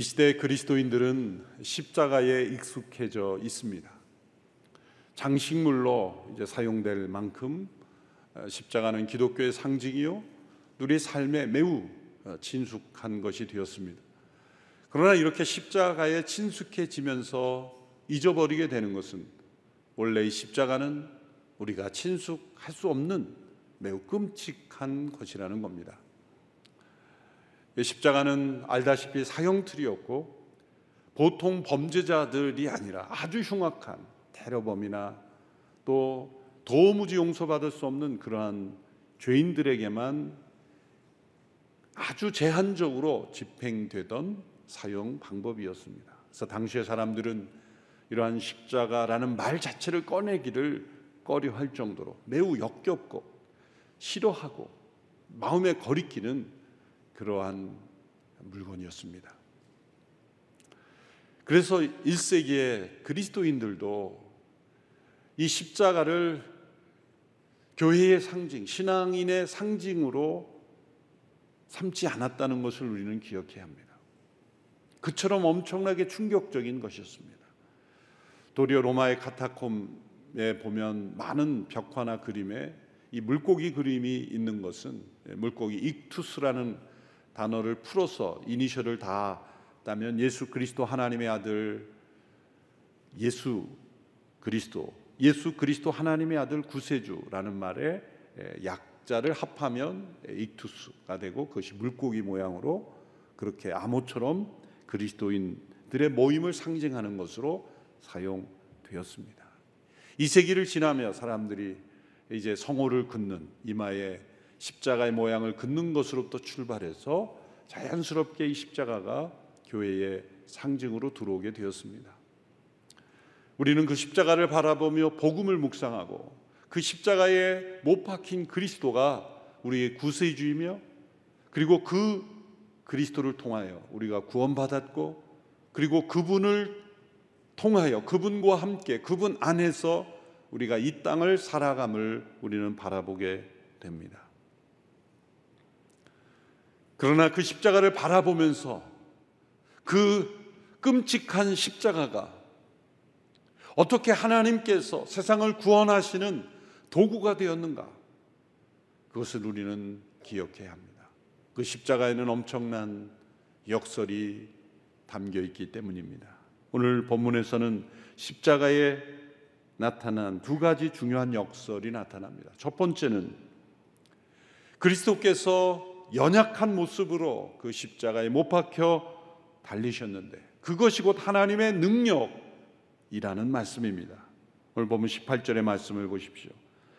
이 시대 그리스도인들은 십자가에 익숙해져 있습니다. 장식물로 이제 사용될 만큼 어, 십자가는 기독교의 상징이요 우리 삶에 매우 어, 친숙한 것이 되었습니다. 그러나 이렇게 십자가에 친숙해지면서 잊어버리게 되는 것은 원래 이 십자가는 우리가 친숙할 수 없는 매우 끔찍한 것이라는 겁니다. 십자가는 알다시피 사형틀이었고 보통 범죄자들이 아니라 아주 흉악한 테러범이나 또 도무지 용서받을 수 없는 그러한 죄인들에게만 아주 제한적으로 집행되던 사용 방법이었습니다. 그래서 당시의 사람들은 이러한 십자가라는 말 자체를 꺼내기를 꺼려할 정도로 매우 역겹고 싫어하고 마음에 거리끼는 그러한 물건이었습니다. 그래서 1세기의 그리스도인들도 이 십자가를 교회의 상징, 신앙인의 상징으로 삼지 않았다는 것을 우리는 기억해야 합니다. 그처럼 엄청나게 충격적인 것이었습니다. 도리어 로마의 카타콤에 보면 많은 벽화나 그림에 이 물고기 그림이 있는 것은 물고기 익투스라는 단어를 풀어서 이니셜을 다 따면 예수 그리스도 하나님의 아들 예수 그리스도 예수 그리스도 하나님의 아들 구세주라는 말에 약자를 합하면 익투스가 되고 그것이 물고기 모양으로 그렇게 암호처럼 그리스도인들의 모임을 상징하는 것으로 사용되었습니다. 이 세기를 지나며 사람들이 이제 성호를 긋는 이마에 십자가의 모양을 긋는 것으로부터 출발해서 자연스럽게 이 십자가가 교회의 상징으로 들어오게 되었습니다. 우리는 그 십자가를 바라보며 복음을 묵상하고 그 십자가에 못 박힌 그리스도가 우리의 구세주이며 그리고 그 그리스도를 통하여 우리가 구원받았고 그리고 그분을 통하여 그분과 함께 그분 안에서 우리가 이 땅을 살아감을 우리는 바라보게 됩니다. 그러나 그 십자가를 바라보면서 그 끔찍한 십자가가 어떻게 하나님께서 세상을 구원하시는 도구가 되었는가? 그것을 우리는 기억해야 합니다. 그 십자가에는 엄청난 역설이 담겨 있기 때문입니다. 오늘 본문에서는 십자가에 나타난 두 가지 중요한 역설이 나타납니다. 첫 번째는 그리스도께서 연약한 모습으로 그 십자가에 못 박혀 달리셨는데 그것이 곧 하나님의 능력이라는 말씀입니다. 오늘 보면 18절의 말씀을 보십시오.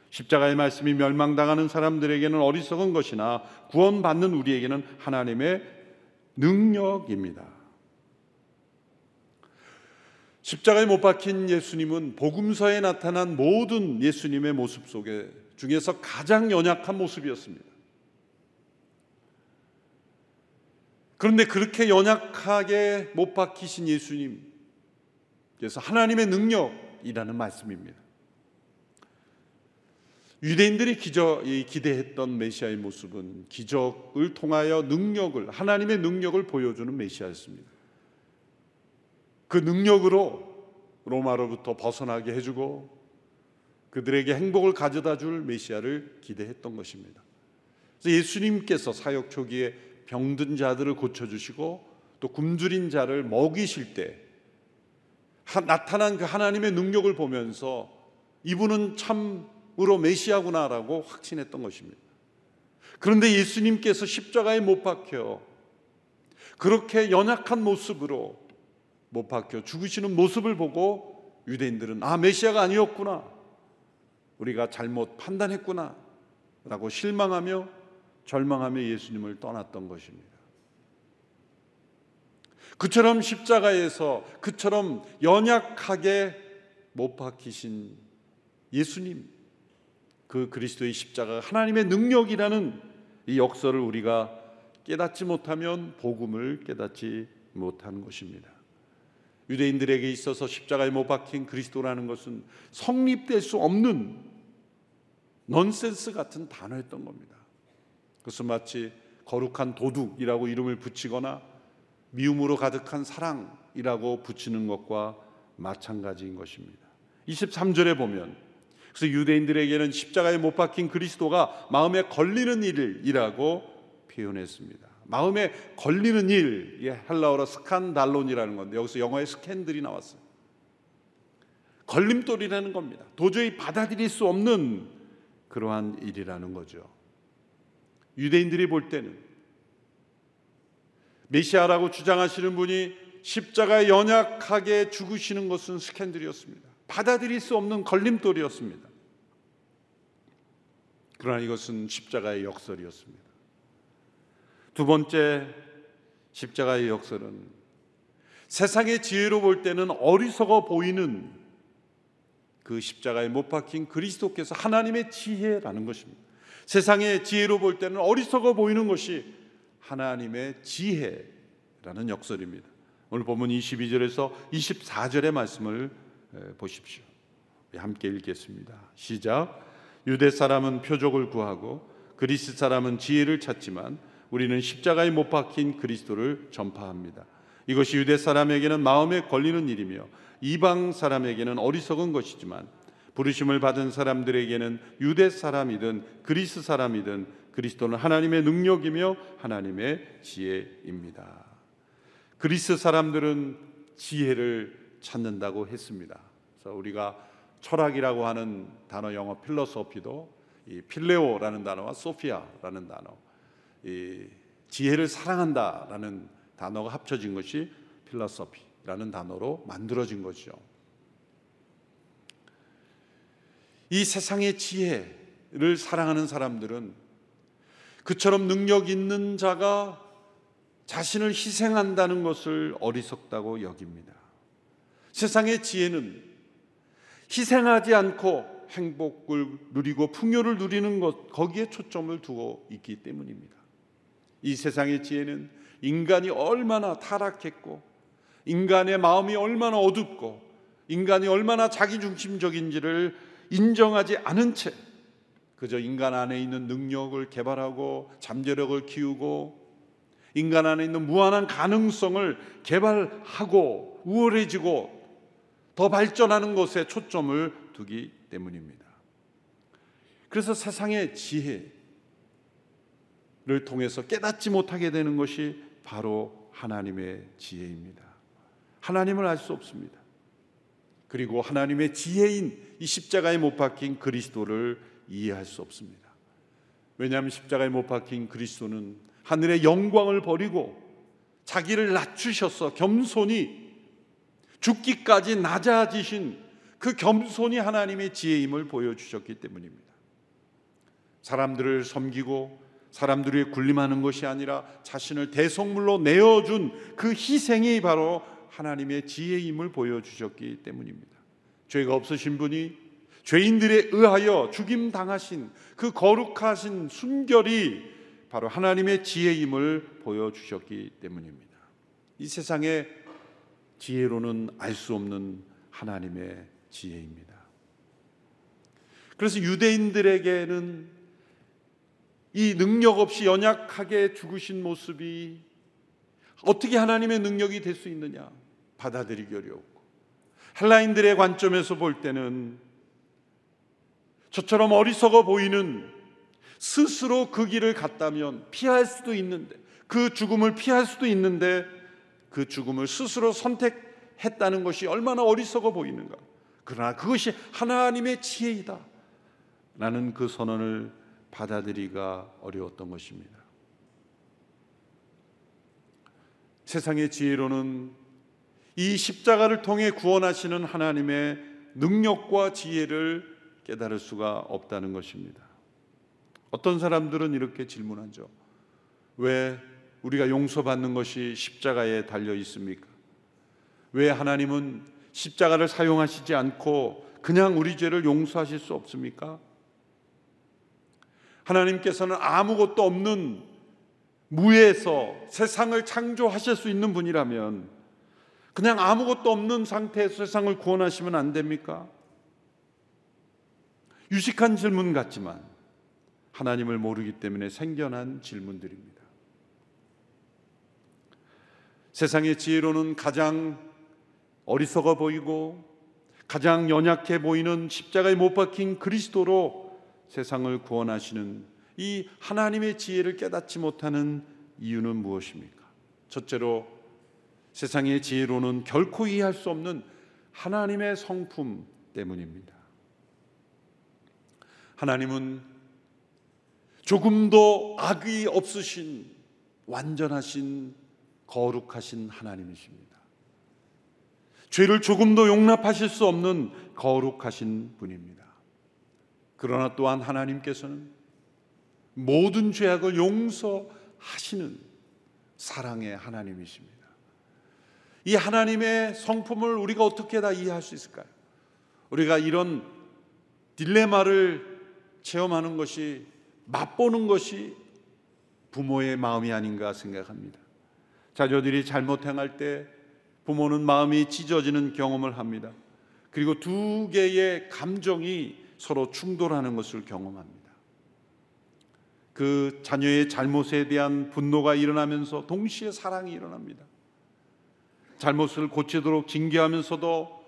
십자가의 말씀이 멸망당하는 사람들에게는 어리석은 것이나 구원받는 우리에게는 하나님의 능력입니다. 십자가에 못 박힌 예수님은 복음서에 나타난 모든 예수님의 모습 속에 중에서 가장 연약한 모습이었습니다. 그런데 그렇게 연약하게 못 박히신 예수님, 그래서 하나님의 능력이라는 말씀입니다. 유대인들이 기적, 기대했던 메시아의 모습은 기적을 통하여 능력을 하나님의 능력을 보여주는 메시아였습니다. 그 능력으로 로마로부터 벗어나게 해주고 그들에게 행복을 가져다 줄 메시아를 기대했던 것입니다. 예수님께서 사역 초기에 병든 자들을 고쳐주시고 또 굶주린 자를 먹이실 때 나타난 그 하나님의 능력을 보면서 이분은 참 으로 메시아구나라고 확신했던 것입니다. 그런데 예수님께서 십자가에 못 박혀 그렇게 연약한 모습으로 못 박혀 죽으시는 모습을 보고 유대인들은 아 메시아가 아니었구나 우리가 잘못 판단했구나 라고 실망하며 절망하며 예수님을 떠났던 것입니다. 그처럼 십자가에서 그처럼 연약하게 못 박히신 예수님 그 그리스도의 십자가가 하나님의 능력이라는 이 역설을 우리가 깨닫지 못하면 복음을 깨닫지 못하는 것입니다. 유대인들에게 있어서 십자가에 못 박힌 그리스도라는 것은 성립될 수 없는 넌센스 같은 단어였던 겁니다. 그것은 마치 거룩한 도둑이라고 이름을 붙이거나 미움으로 가득한 사랑이라고 붙이는 것과 마찬가지인 것입니다. 23절에 보면 그래서 유대인들에게는 십자가에 못 박힌 그리스도가 마음에 걸리는 일이라고 표현했습니다. 마음에 걸리는 일, 예, 헬라어로 스칸달론이라는 건데 여기서 영어에 스캔들이 나왔어요. 걸림돌이라는 겁니다. 도저히 받아들일 수 없는 그러한 일이라는 거죠. 유대인들이 볼 때는 메시아라고 주장하시는 분이 십자가에 연약하게 죽으시는 것은 스캔들이었습니다. 받아들일 수 없는 걸림돌이었습니다. 그러나 이것은 십자가의 역설이었습니다. 두 번째 십자가의 역설은 세상의 지혜로 볼 때는 어리석어 보이는 그 십자가에 못 박힌 그리스도께서 하나님의 지혜라는 것입니다. 세상의 지혜로 볼 때는 어리석어 보이는 것이 하나님의 지혜라는 역설입니다. 오늘 본문 22절에서 24절의 말씀을 보십시오. 함께 읽겠습니다. 시작. 유대 사람은 표적을 구하고 그리스 사람은 지혜를 찾지만 우리는 십자가에 못 박힌 그리스도를 전파합니다. 이것이 유대 사람에게는 마음에 걸리는 일이며 이방 사람에게는 어리석은 것이지만 부르심을 받은 사람들에게는 유대 사람이든 그리스 사람이든 그리스도는 하나님의 능력이며 하나님의 지혜입니다. 그리스 사람들은 지혜를 찾는다고 했습니다. 그래서 우리가 철학이라고 하는 단어 영어 필로소피도 이 φιλέω라는 단어와 σοφία라는 단어, 이 지혜를 사랑한다라는 단어가 합쳐진 것이 philosophy라는 단어로 만들어진 것이죠. 이 세상의 지혜를 사랑하는 사람들은 그처럼 능력 있는 자가 자신을 희생한다는 것을 어리석다고 여깁니다. 세상의 지혜는 희생하지 않고 행복을 누리고 풍요를 누리는 것 거기에 초점을 두고 있기 때문입니다. 이 세상의 지혜는 인간이 얼마나 타락했고 인간의 마음이 얼마나 어둡고 인간이 얼마나 자기중심적인지를 인정하지 않은 채 그저 인간 안에 있는 능력을 개발하고 잠재력을 키우고 인간 안에 있는 무한한 가능성을 개발하고 우월해지고 더 발전하는 것에 초점을 두기 때문입니다. 그래서 세상의 지혜를 통해서 깨닫지 못하게 되는 것이 바로 하나님의 지혜입니다. 하나님을 알 수 없습니다. 그리고 하나님의 지혜인 이 십자가에 못 박힌 그리스도를 이해할 수 없습니다. 왜냐하면 십자가에 못 박힌 그리스도는 하늘의 영광을 버리고 자기를 낮추셔서 겸손히 죽기까지 낮아지신 그 겸손이 하나님의 지혜임을 보여주셨기 때문입니다. 사람들을 섬기고 사람들이 군림하는 것이 아니라 자신을 대성물로 내어준 그 희생이 바로 하나님의 지혜임을 보여주셨기 때문입니다. 죄가 없으신 분이 죄인들에 의하여 죽임 당하신 그 거룩하신 순결이 바로 하나님의 지혜임을 보여주셨기 때문입니다. 이 세상에 지혜로는 알 수 없는 하나님의 지혜입니다. 그래서 유대인들에게는 이 능력 없이 연약하게 죽으신 모습이 어떻게 하나님의 능력이 될 수 있느냐 받아들이기 어려웠고 헬라인들의 관점에서 볼 때는 저처럼 어리석어 보이는 스스로 그 길을 갔다면 피할 수도 있는데 그 죽음을 피할 수도 있는데 그 죽음을 스스로 선택했다는 것이 얼마나 어리석어 보이는가. 그러나 그것이 하나님의 지혜이다. 라는 그 선언을 받아들이기가 어려웠던 것입니다. 세상의 지혜로는 이 십자가를 통해 구원하시는 하나님의 능력과 지혜를 깨달을 수가 없다는 것입니다. 어떤 사람들은 이렇게 질문하죠. 왜 우리가 용서받는 것이 십자가에 달려 있습니까? 왜 하나님은 십자가를 사용하시지 않고 그냥 우리 죄를 용서하실 수 없습니까? 하나님께서는 아무것도 없는 무에서 세상을 창조하실 수 있는 분이라면 그냥 아무것도 없는 상태에서 세상을 구원하시면 안 됩니까? 유식한 질문 같지만 하나님을 모르기 때문에 생겨난 질문들입니다. 세상의 지혜로는 가장 어리석어 보이고 가장 연약해 보이는 십자가에 못 박힌 그리스도로 세상을 구원하시는 이 하나님의 지혜를 깨닫지 못하는 이유는 무엇입니까? 첫째로 세상의 지혜로는 결코 이해할 수 없는 하나님의 성품 때문입니다. 하나님은 조금도 악이 없으신 완전하신 거룩하신 하나님이십니다. 죄를 조금도 용납하실 수 없는 거룩하신 분입니다. 그러나 또한 하나님께서는 모든 죄악을 용서하시는 사랑의 하나님이십니다. 이 하나님의 성품을 우리가 어떻게 다 이해할 수 있을까요? 우리가 이런 딜레마를 체험하는 것이 맛보는 것이 부모의 마음이 아닌가 생각합니다. 자녀들이 잘못 행할 때 부모는 마음이 찢어지는 경험을 합니다. 그리고 두 개의 감정이 서로 충돌하는 것을 경험합니다. 그 자녀의 잘못에 대한 분노가 일어나면서 동시에 사랑이 일어납니다. 잘못을 고치도록 징계하면서도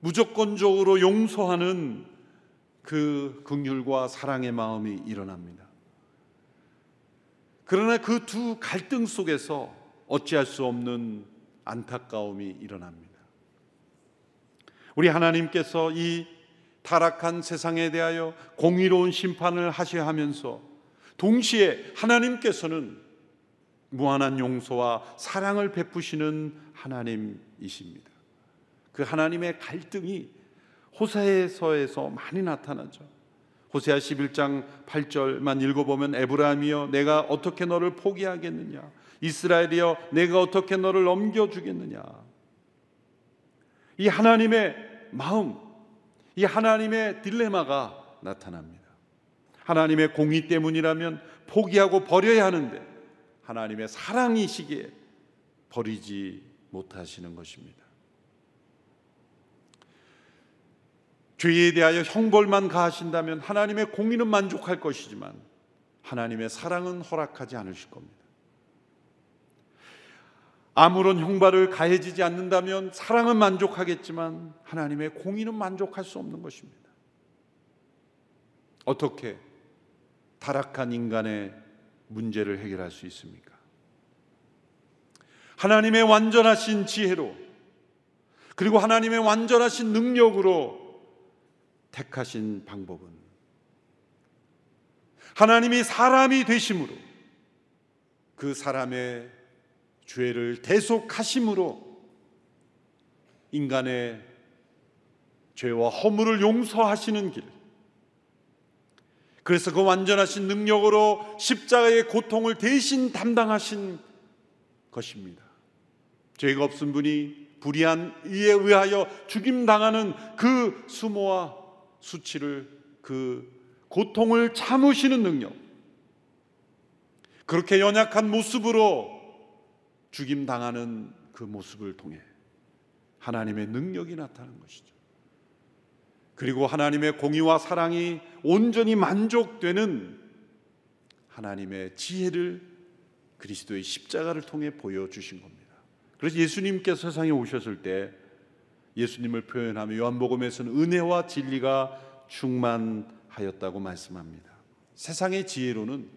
무조건적으로 용서하는 그 긍휼과 사랑의 마음이 일어납니다. 그러나 그 두 갈등 속에서 어찌할 수 없는 안타까움이 일어납니다. 우리 하나님께서 이 타락한 세상에 대하여 공의로운 심판을 하셔야 하면서 동시에 하나님께서는 무한한 용서와 사랑을 베푸시는 하나님이십니다. 그 하나님의 갈등이 호세서에서 많이 나타나죠. 호세아 11장 8절만 읽어보면 에브라임이여 내가 어떻게 너를 포기하겠느냐 이스라엘이여 내가 어떻게 너를 넘겨주겠느냐 이 하나님의 마음 이 하나님의 딜레마가 나타납니다 하나님의 공의 때문이라면 포기하고 버려야 하는데 하나님의 사랑이시기에 버리지 못하시는 것입니다 죄에 대하여 형벌만 가하신다면 하나님의 공의는 만족할 것이지만 하나님의 사랑은 허락하지 않으실 겁니다. 아무런 형벌을 가해지지 않는다면 사랑은 만족하겠지만 하나님의 공의는 만족할 수 없는 것입니다. 어떻게 타락한 인간의 문제를 해결할 수 있습니까? 하나님의 완전하신 지혜로 그리고 하나님의 완전하신 능력으로 택하신 방법은 하나님이 사람이 되심으로 그 사람의 죄를 대속하심으로 인간의 죄와 허물을 용서하시는 길. 그래서 그 완전하신 능력으로 십자가의 고통을 대신 담당하신 것입니다. 죄가 없은 분이 불의한 이에 의하여 죽임 당하는 그 수모와 수치를 그 고통을 참으시는 능력. 그렇게 연약한 모습으로 죽임 당하는 그 모습을 통해 하나님의 능력이 나타나는 것이죠. 그리고 하나님의 공의와 사랑이 온전히 만족되는 하나님의 지혜를 그리스도의 십자가를 통해 보여주신 겁니다. 그래서 예수님께서 세상에 오셨을 때 예수님을 표현하며 요한복음에서는 은혜와 진리가 충만하였다고 말씀합니다. 세상의 지혜로는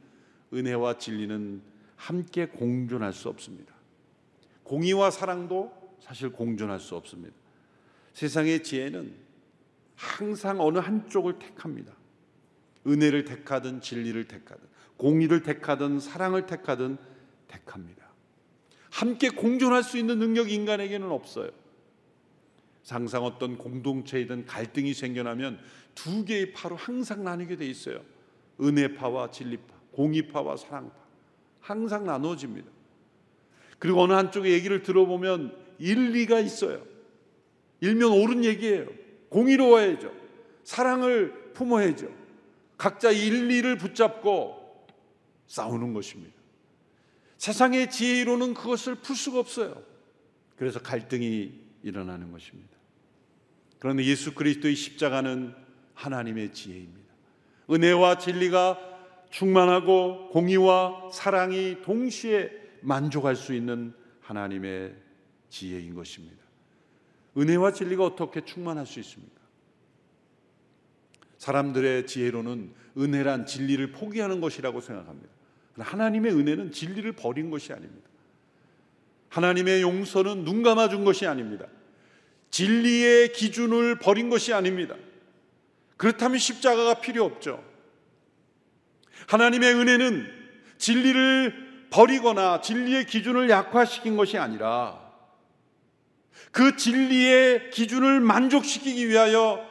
은혜와 진리는 함께 공존할 수 없습니다. 공의와 사랑도 사실 공존할 수 없습니다. 세상의 지혜는 항상 어느 한쪽을 택합니다. 은혜를 택하든 진리를 택하든 공의를 택하든 사랑을 택하든 택합니다. 함께 공존할 수 있는 능력이 인간에게는 없어요. 항상 어떤 공동체이든 갈등이 생겨나면 두 개의 파로 항상 나뉘게 돼 있어요. 은혜파와 진리파, 공의파와 사랑파. 항상 나눠집니다. 그리고 어느 한쪽의 얘기를 들어보면 일리가 있어요. 일면 옳은 얘기예요. 공의로워야죠. 사랑을 품어야죠. 각자 일리를 붙잡고 싸우는 것입니다. 세상의 지혜로는 그것을 풀 수가 없어요. 그래서 갈등이 일어나는 것입니다. 그런데 예수 그리스도의 십자가는 하나님의 지혜입니다. 은혜와 진리가 충만하고 공의와 사랑이 동시에 만족할 수 있는 하나님의 지혜인 것입니다. 은혜와 진리가 어떻게 충만할 수 있습니까? 사람들의 지혜로는 은혜란 진리를 포기하는 것이라고 생각합니다. 하나님의 은혜는 진리를 버린 것이 아닙니다. 하나님의 용서는 눈 감아준 것이 아닙니다. 진리의 기준을 버린 것이 아닙니다. 그렇다면 십자가가 필요 없죠. 하나님의 은혜는 진리를 버리거나 진리의 기준을 약화시킨 것이 아니라 그 진리의 기준을 만족시키기 위하여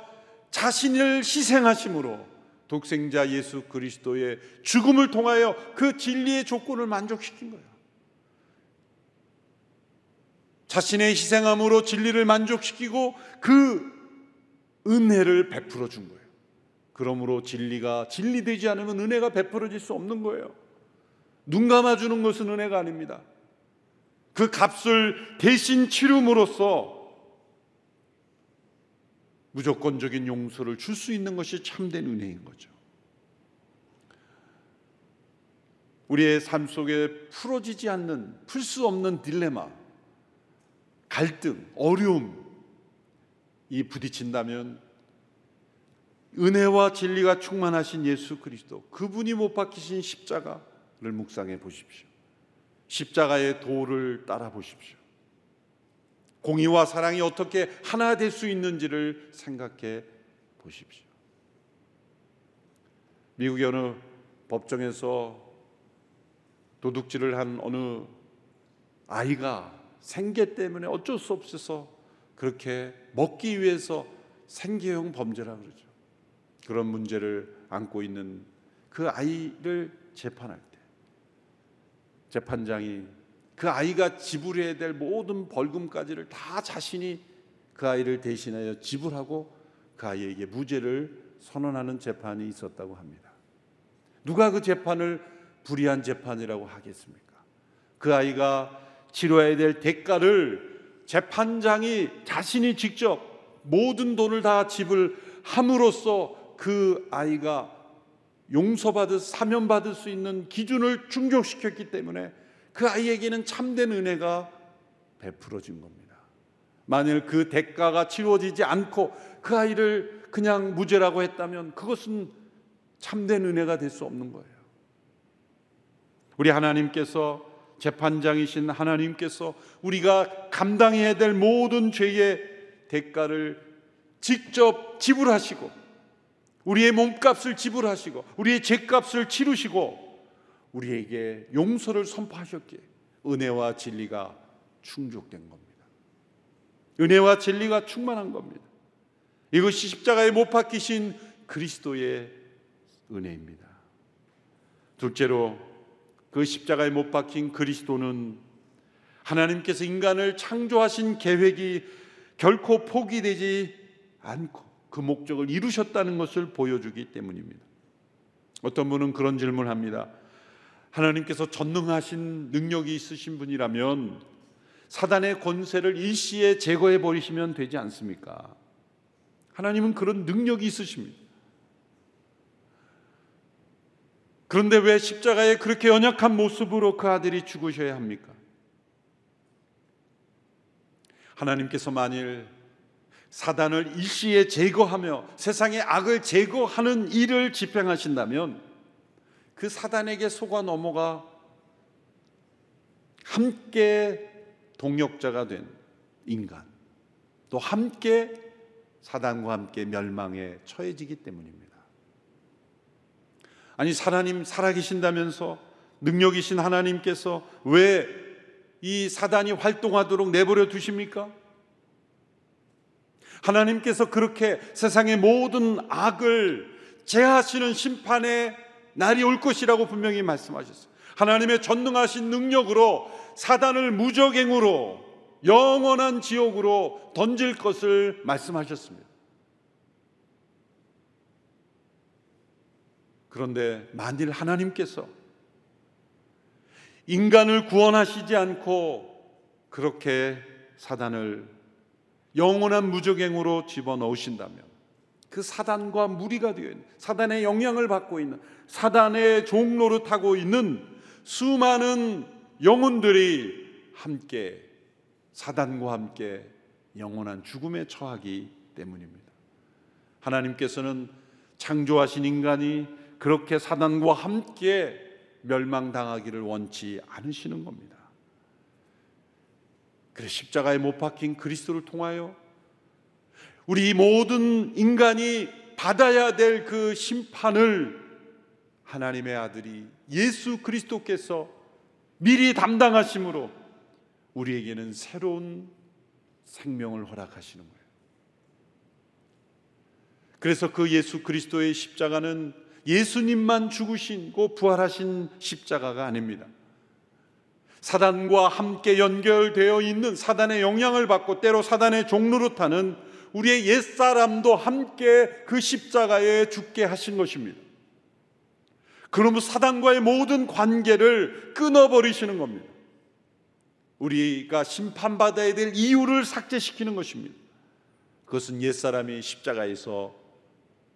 자신을 희생하심으로 독생자 예수 그리스도의 죽음을 통하여 그 진리의 조건을 만족시킨 거예요. 자신의 희생함으로 진리를 만족시키고 그 은혜를 베풀어 준 거예요. 그러므로 진리가 진리되지 않으면 은혜가 베풀어질 수 없는 거예요. 눈 감아주는 것은 은혜가 아닙니다. 그 값을 대신 치름으로써 무조건적인 용서를 줄 수 있는 것이 참된 은혜인 거죠. 우리의 삶 속에 풀어지지 않는, 풀 수 없는 딜레마, 갈등, 어려움, 이 부딪힌다면 은혜와 진리가 충만하신 예수 그리스도, 그분이 못 박히신 십자가를 묵상해 보십시오. 십자가의 도를 따라 보십시오. 공의와 사랑이 어떻게 하나 될 수 있는지를 생각해 보십시오. 미국의 어느 법정에서 도둑질을 한 어느 아이가 생계 때문에 어쩔 수 없어서 그렇게 먹기 위해서 생계형 범죄라 그러죠. 그런 문제를 안고 있는 그 아이를 재판할 때 재판장이 그 아이가 지불해야 될 모든 벌금까지를 다 자신이 그 아이를 대신하여 지불하고 그 아이에게 무죄를 선언하는 재판이 있었다고 합니다. 누가 그 재판을 불의한 재판이라고 하겠습니까? 그 아이가 치러야 될 대가를 재판장이 자신이 직접 모든 돈을 다 지불함으로써 그 아이가 용서받을 사면받을 수 있는 기준을 충족시켰기 때문에 그 아이에게는 참된 은혜가 베풀어진 겁니다. 만일 그 대가가 치루어지지 않고 그 아이를 그냥 무죄라고 했다면 그것은 참된 은혜가 될 수 없는 거예요. 우리 하나님께서 재판장이신 하나님께서 우리가 감당해야 될 모든 죄의 대가를 직접 지불하시고 우리의 몸값을 지불하시고 우리의 죄값을 치르시고 우리에게 용서를 선포하셨기에 은혜와 진리가 충족된 겁니다. 은혜와 진리가 충만한 겁니다. 이것이 십자가에 못 박히신 그리스도의 은혜입니다. 둘째로 그 십자가에 못 박힌 그리스도는 하나님께서 인간을 창조하신 계획이 결코 포기되지 않고 그 목적을 이루셨다는 것을 보여주기 때문입니다. 어떤 분은 그런 질문을 합니다. 하나님께서 전능하신 능력이 있으신 분이라면 사단의 권세를 일시에 제거해 버리시면 되지 않습니까? 하나님은 그런 능력이 있으십니다. 그런데 왜 십자가에 그렇게 연약한 모습으로 그 아들이 죽으셔야 합니까? 하나님께서 만일 사단을 일시에 제거하며 세상의 악을 제거하는 일을 집행하신다면 그 사단에게 속아 넘어가 함께 동력자가 된 인간 또 함께 사단과 함께 멸망에 처해지기 때문입니다. 아니 하나님 살아계신다면서 능력이신 하나님께서 왜 이 사단이 활동하도록 내버려 두십니까? 하나님께서 그렇게 세상의 모든 악을 제하시는 심판의 날이 올 것이라고 분명히 말씀하셨어요. 하나님의 전능하신 능력으로 사단을 무적행으로 영원한 지옥으로 던질 것을 말씀하셨습니다. 그런데 만일 하나님께서 인간을 구원하시지 않고 그렇게 사단을 영원한 무적행으로 집어넣으신다면 그 사단과 무리가 되어 있는 사단의 영향을 받고 있는 사단의 종로를 타고 있는 수많은 영혼들이 함께 사단과 함께 영원한 죽음에 처하기 때문입니다. 하나님께서는 창조하신 인간이 그렇게 사단과 함께 멸망당하기를 원치 않으시는 겁니다. 그래 십자가에 못 박힌 그리스도를 통하여 우리 모든 인간이 받아야 될 그 심판을 하나님의 아들이 예수 그리스도께서 미리 담당하심으로 우리에게는 새로운 생명을 허락하시는 거예요. 그래서 그 예수 그리스도의 십자가는 예수님만 죽으신 고 부활하신 십자가가 아닙니다. 사단과 함께 연결되어 있는 사단의 영향을 받고 때로 사단의 종로로 타는 우리의 옛사람도 함께 그 십자가에 죽게 하신 것입니다. 그러면 사단과의 모든 관계를 끊어버리시는 겁니다. 우리가 심판받아야 될 이유를 삭제시키는 것입니다. 그것은 옛사람이 십자가에서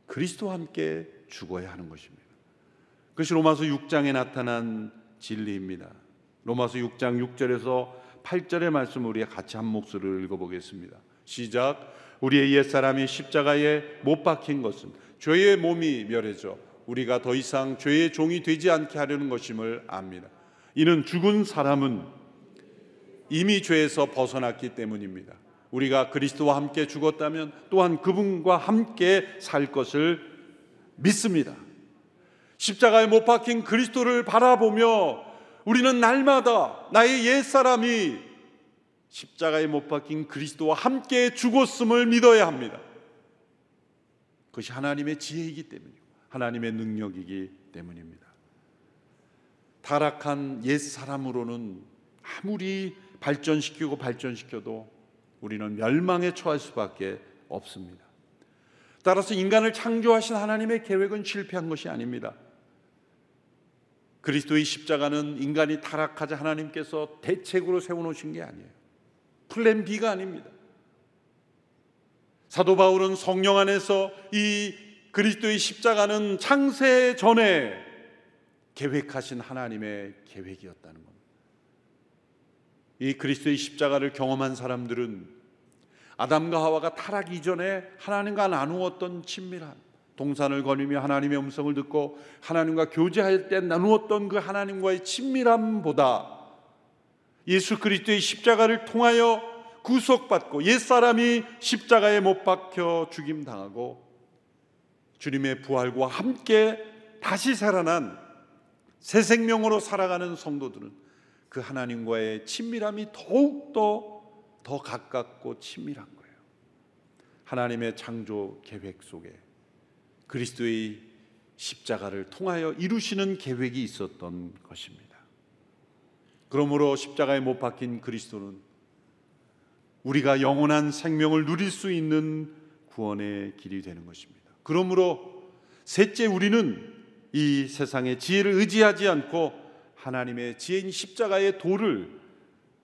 그리스도와 함께 죽어야 하는 것입니다. 그것이 로마서 6장에 나타난 진리입니다. 로마서 6장 6절에서 8절의 말씀을 우리 같이 한 목소리를 읽어보겠습니다. 시작. 우리의 옛 사람이 십자가에 못 박힌 것은 죄의 몸이 멸해져 우리가 더 이상 죄의 종이 되지 않게 하려는 것임을 압니다. 이는 죽은 사람은 이미 죄에서 벗어났기 때문입니다. 우리가 그리스도와 함께 죽었다면 또한 그분과 함께 살 것을 믿습니다. 십자가에 못 박힌 그리스도를 바라보며 우리는 날마다 나의 옛사람이 십자가에 못 박힌 그리스도와 함께 죽었음을 믿어야 합니다. 그것이 하나님의 지혜이기 때문이고 하나님의 능력이기 때문입니다. 타락한 옛사람으로는 아무리 발전시키고 발전시켜도 우리는 멸망에 처할 수밖에 없습니다. 따라서 인간을 창조하신 하나님의 계획은 실패한 것이 아닙니다. 그리스도의 십자가는 인간이 타락하자 하나님께서 대책으로 세워놓으신 게 아니에요. 플랜 B가 아닙니다. 사도 바울은 성령 안에서 이 그리스도의 십자가는 창세 전에 계획하신 하나님의 계획이었다는 겁니다. 이 그리스도의 십자가를 경험한 사람들은 아담과 하와가 타락 이전에 하나님과 나누었던 친밀함, 동산을 거니며 하나님의 음성을 듣고 하나님과 교제할 때 나누었던 그 하나님과의 친밀함보다 예수 그리스도의 십자가를 통하여 구속받고 옛사람이 십자가에 못 박혀 죽임 당하고 주님의 부활과 함께 다시 살아난 새 생명으로 살아가는 성도들은 그 하나님과의 친밀함이 더욱더 더 가깝고 친밀한 거예요. 하나님의 창조 계획 속에 그리스도의 십자가를 통하여 이루시는 계획이 있었던 것입니다. 그러므로 십자가에 못 박힌 그리스도는 우리가 영원한 생명을 누릴 수 있는 구원의 길이 되는 것입니다. 그러므로 셋째 우리는 이 세상의 지혜를 의지하지 않고 하나님의 지혜인 십자가의 도를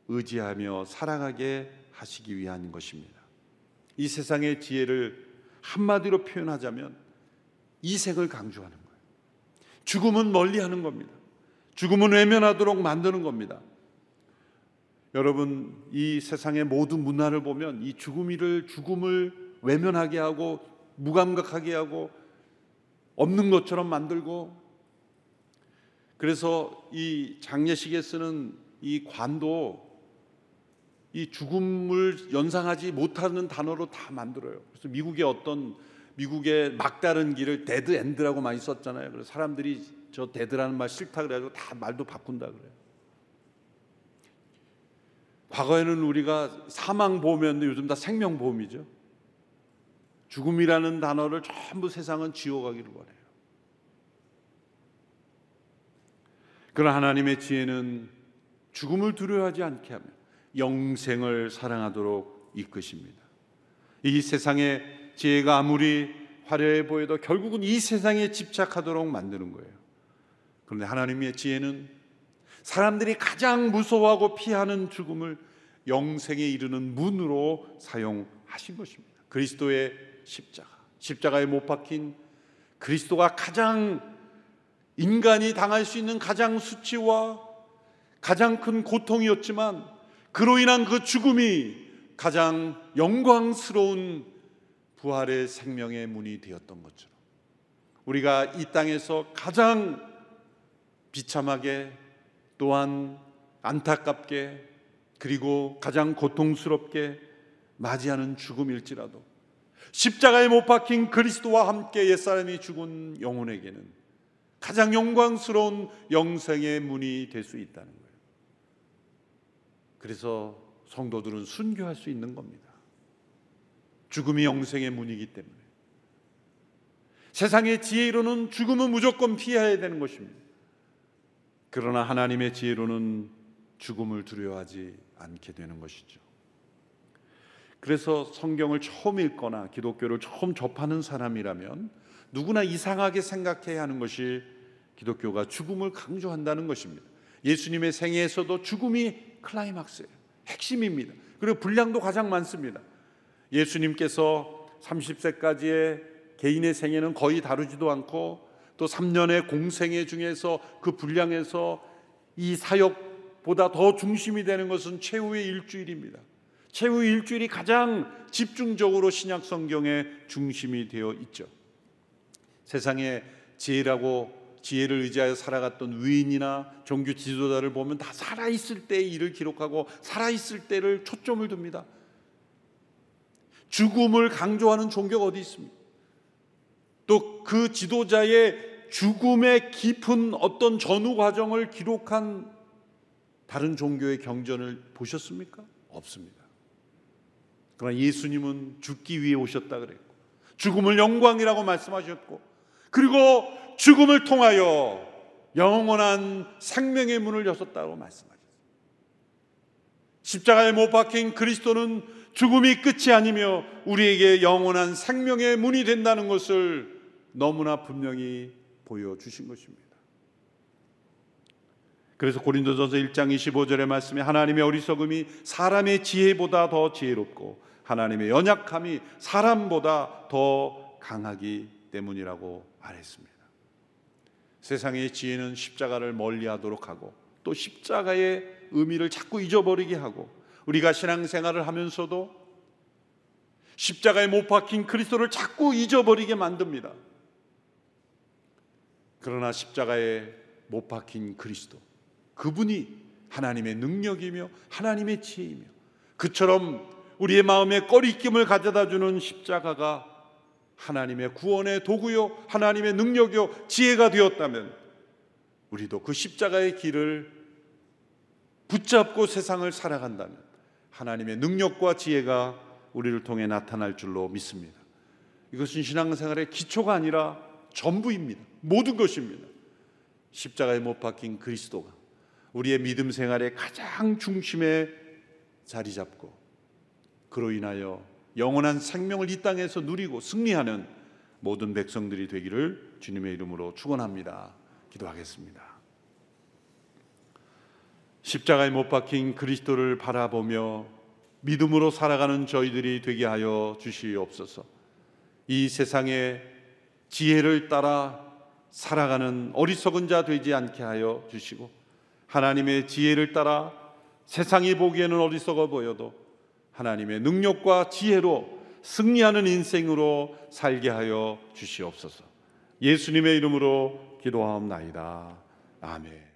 의지하며 살아가게 하시기 위한 것입니다. 이 세상의 지혜를 한마디로 표현하자면 이색을 강조하는 거예요. 죽음은 멀리 하는 겁니다. 죽음은 외면하도록 만드는 겁니다. 여러분, 이 세상의 모든 문화를 보면 이 죽음이를 죽음을 외면하게 하고 무감각하게 하고 없는 것처럼 만들고 그래서 이 장례식에 쓰는 이 관도 이 죽음을 연상하지 못하는 단어로 다 만들어요. 그래서 미국의 어떤 미국의 막다른 길을 dead end라고 많이 썼잖아요. 그래서 사람들이 저 dead라는 말 싫다 그래가지고 다 말도 바꾼다 그래요. 과거에는 우리가 사망 보험이었는데 요즘 다 생명 보험이죠. 죽음이라는 단어를 전부 세상은 지워가기를 원해요. 그러나 하나님의 지혜는 죽음을 두려워하지 않게 하며 영생을 사랑하도록 이끄십니다. 이 세상의 지혜가 아무리 화려해 보여도 결국은 이 세상에 집착하도록 만드는 거예요. 그런데 하나님의 지혜는 사람들이 가장 무서워하고 피하는 죽음을 영생에 이르는 문으로 사용하신 것입니다. 그리스도의 십자가, 십자가에 못 박힌 그리스도가 가장 인간이 당할 수 있는 가장 수치와 가장 큰 고통이었지만 그로 인한 그 죽음이 가장 영광스러운 부활의 생명의 문이 되었던 것처럼 우리가 이 땅에서 가장 비참하게 또한 안타깝게 그리고 가장 고통스럽게 맞이하는 죽음일지라도 십자가에 못 박힌 그리스도와 함께 옛사람이 죽은 영혼에게는 가장 영광스러운 영생의 문이 될 수 있다는 거예요. 그래서 성도들은 순교할 수 있는 겁니다. 죽음이 영생의 문이기 때문에. 세상의 지혜로는 죽음은 무조건 피해야 되는 것입니다. 그러나 하나님의 지혜로는 죽음을 두려워하지 않게 되는 것이죠. 그래서 성경을 처음 읽거나 기독교를 처음 접하는 사람이라면 누구나 이상하게 생각해야 하는 것이 기독교가 죽음을 강조한다는 것입니다. 예수님의 생애에서도 죽음이 클라이막스예요. 핵심입니다. 그리고 분량도 가장 많습니다. 예수님께서 30세까지의 개인의 생애는 거의 다루지도 않고 또 3년의 공생애 중에서 그 분량에서 이 사역보다 더 중심이 되는 것은 최후의 일주일입니다. 최후 일주일이 가장 집중적으로 신약 성경의 중심이 되어 있죠. 세상에 지혜라고 지혜를 의지하여 살아갔던 위인이나 종교 지도자를 보면 다 살아 있을 때의 일을 기록하고 살아 있을 때를 초점을 둡니다. 죽음을 강조하는 종교가 어디 있습니까? 또 그 지도자의 죽음의 깊은 어떤 전후 과정을 기록한 다른 종교의 경전을 보셨습니까? 없습니다. 그러나 예수님은 죽기 위해 오셨다 그랬고 죽음을 영광이라고 말씀하셨고 그리고 죽음을 통하여 영원한 생명의 문을 여셨다고 말씀하셨습니다. 십자가에 못 박힌 그리스도는 죽음이 끝이 아니며 우리에게 영원한 생명의 문이 된다는 것을 너무나 분명히 보여주신 것입니다. 그래서 고린도전서 1장 25절의 말씀에 하나님의 어리석음이 사람의 지혜보다 더 지혜롭고 하나님의 연약함이 사람보다 더 강하기 때문이라고 말했습니다. 세상의 지혜는 십자가를 멀리 하도록 하고 또 십자가의 의미를 자꾸 잊어버리게 하고 우리가 신앙생활을 하면서도 십자가에 못 박힌 그리스도를 자꾸 잊어버리게 만듭니다. 그러나 십자가에 못 박힌 그리스도 그분이 하나님의 능력이며 하나님의 지혜이며 그처럼 우리의 마음에 꺼리낌을 가져다 주는 십자가가 하나님의 구원의 도구요, 하나님의 능력요, 지혜가 되었다면 우리도 그 십자가의 길을 붙잡고 세상을 살아간다면 하나님의 능력과 지혜가 우리를 통해 나타날 줄로 믿습니다. 이것은 신앙생활의 기초가 아니라 전부입니다. 모든 것입니다. 십자가에 못 박힌 그리스도가 우리의 믿음 생활의 가장 중심에 자리 잡고 그로 인하여 영원한 생명을 이 땅에서 누리고 승리하는 모든 백성들이 되기를 주님의 이름으로 축원합니다. 기도하겠습니다. 십자가에 못 박힌 그리스도를 바라보며 믿음으로 살아가는 저희들이 되게 하여 주시옵소서. 이 세상의 지혜를 따라 살아가는 어리석은 자 되지 않게 하여 주시고 하나님의 지혜를 따라 세상이 보기에는 어리석어 보여도 하나님의 능력과 지혜로 승리하는 인생으로 살게 하여 주시옵소서. 예수님의 이름으로 기도하옵나이다. 아멘.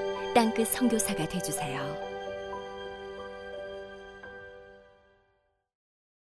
땅끝 성교사가 되주세요